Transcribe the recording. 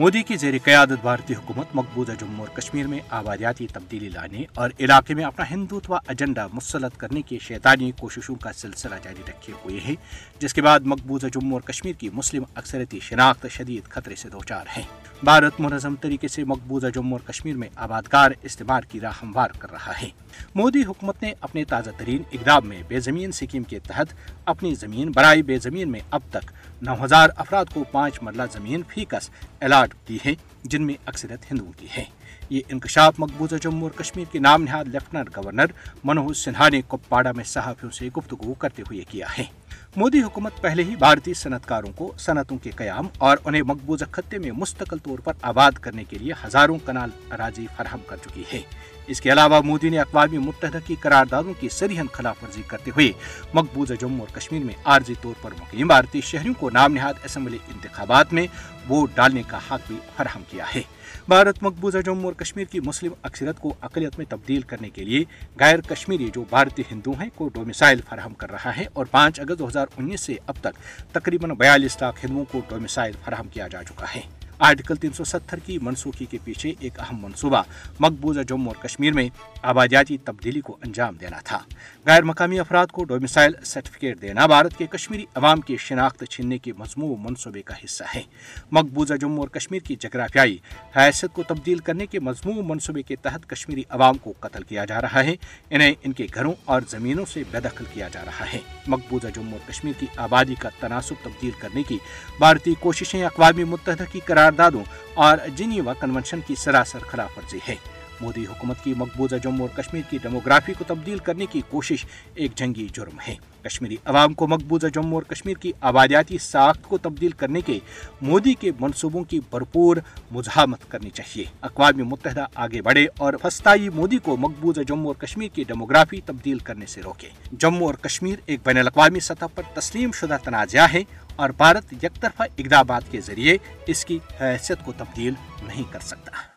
مودی کی زیر قیادت بھارتی حکومت مقبوضہ جموں اور کشمیر میں آبادیاتی تبدیلی لانے اور علاقے میں اپنا ہندوتوا ایجنڈا مسلط کرنے کی شیطانی کوششوں کا سلسلہ جاری رکھے ہوئے ہیں، جس کے بعد مقبوضہ جموں اور کشمیر کی مسلم اکثرتی شناخت شدید خطرے سے دوچار ہیں بھارت منظم طریقے سے مقبوضہ جموں اور کشمیر میں آبادکار استعمار کی راہ ہموار کر رہا ہے۔ مودی حکومت نے اپنے تازہ ترین اقدام میں بے زمین سکیم کے تحت اپنی زمین برائے بے زمین میں اب تک نو ہزار افراد کو پانچ مرلہ زمین فیکس الاٹ دی ہے جن میں اکثرت ہندوؤں کی ہے یہ انکشاف مقبوضہ جموں اور کشمیر کے نام نہاد لیفٹنٹ گورنر منوج سنہا نے کپواڑہ میں صحافیوں سے گفتگو کرتے ہوئے کیا ہے۔ مودی حکومت پہلے ہی بھارتی صنعتکاروں کو صنعتوں کے قیام اور انہیں مقبوضہ خطے میں مستقل طور پر آباد کرنے کے لیے ہزاروں کنال اراضی فراہم کر چکی ہے۔ اس کے علاوہ مودی نے اقوام متحدہ کی قراردادوں کی سریحن خلاف ورزی کرتے ہوئے مقبوضہ جموں اور کشمیر میں عارضی طور پر مقیم بھارتی شہریوں کو نام نہاد اسمبلی انتخابات میں ووٹ ڈالنے کا حق بھی فراہم کیا ہے۔ بھارت مقبوضہ جموں اور کشمیر کی مسلم اکثریت کو اقلیت میں تبدیل کرنے کے لیے غیر کشمیری جو بھارتی ہندو ہیں کو ڈومیسائل فراہم کر رہا ہے اور پانچ اگست دو ہزار انیس سے اب تک تقریباً بیالیس لاکھ ہندوؤں کو ڈومیسائل فراہم کیا جا چکا ہے۔ آرٹیکل 370 کی منسوخی کے پیچھے ایک اہم منصوبہ، مقبوضہ جموں اور کشمیر میں آبادیاتی تبدیلی کو انجام دینا تھا۔ غیر مقامی افراد کو ڈومیسائل سرٹیفکیٹ دینا بھارت کے کشمیری عوام کی شناخت چھیننے کے مضموع منصوبے کا حصہ ہے۔ مقبوضہ جموں اور کشمیر کی جغرافیائی حیثیت کو تبدیل کرنے کے مضموع منصوبے کے تحت کشمیری عوام کو قتل کیا جا رہا ہے۔ انہیں ان کے گھروں اور زمینوں سے بے دخل کیا جا رہا ہے۔ مقبوضہ جموں اور کشمیر کی آبادی کا تناسب تبدیل کرنے کی بھارتی کوششیں اقوام متحدہ کی قرار قراردادوں اور جنیوا کنونشن کی سراسر خلاف ورزی ہے۔ مودی حکومت کی مقبوضہ جموں اور کشمیر کی ڈیموگرافی کو تبدیل کرنے کی کوشش ایک جنگی جرم ہے۔ کشمیری عوام کو مقبوضہ جموں اور کشمیر کی آبادیاتی ساخت کو تبدیل کرنے کے مودی کے منصوبوں کی بھرپور مزاحمت کرنی چاہیے۔ اقوام متحدہ آگے بڑھے اور فستائی مودی کو مقبوضہ جموں اور کشمیر کی ڈیموگرافی تبدیل کرنے سے روکے۔ جموں اور کشمیر ایک بین الاقوامی سطح پر تسلیم شدہ تنازعہ ہے اور بھارت یک طرفہ اقدامات کے ذریعے اس کی حیثیت کو تبدیل نہیں کر سکتا۔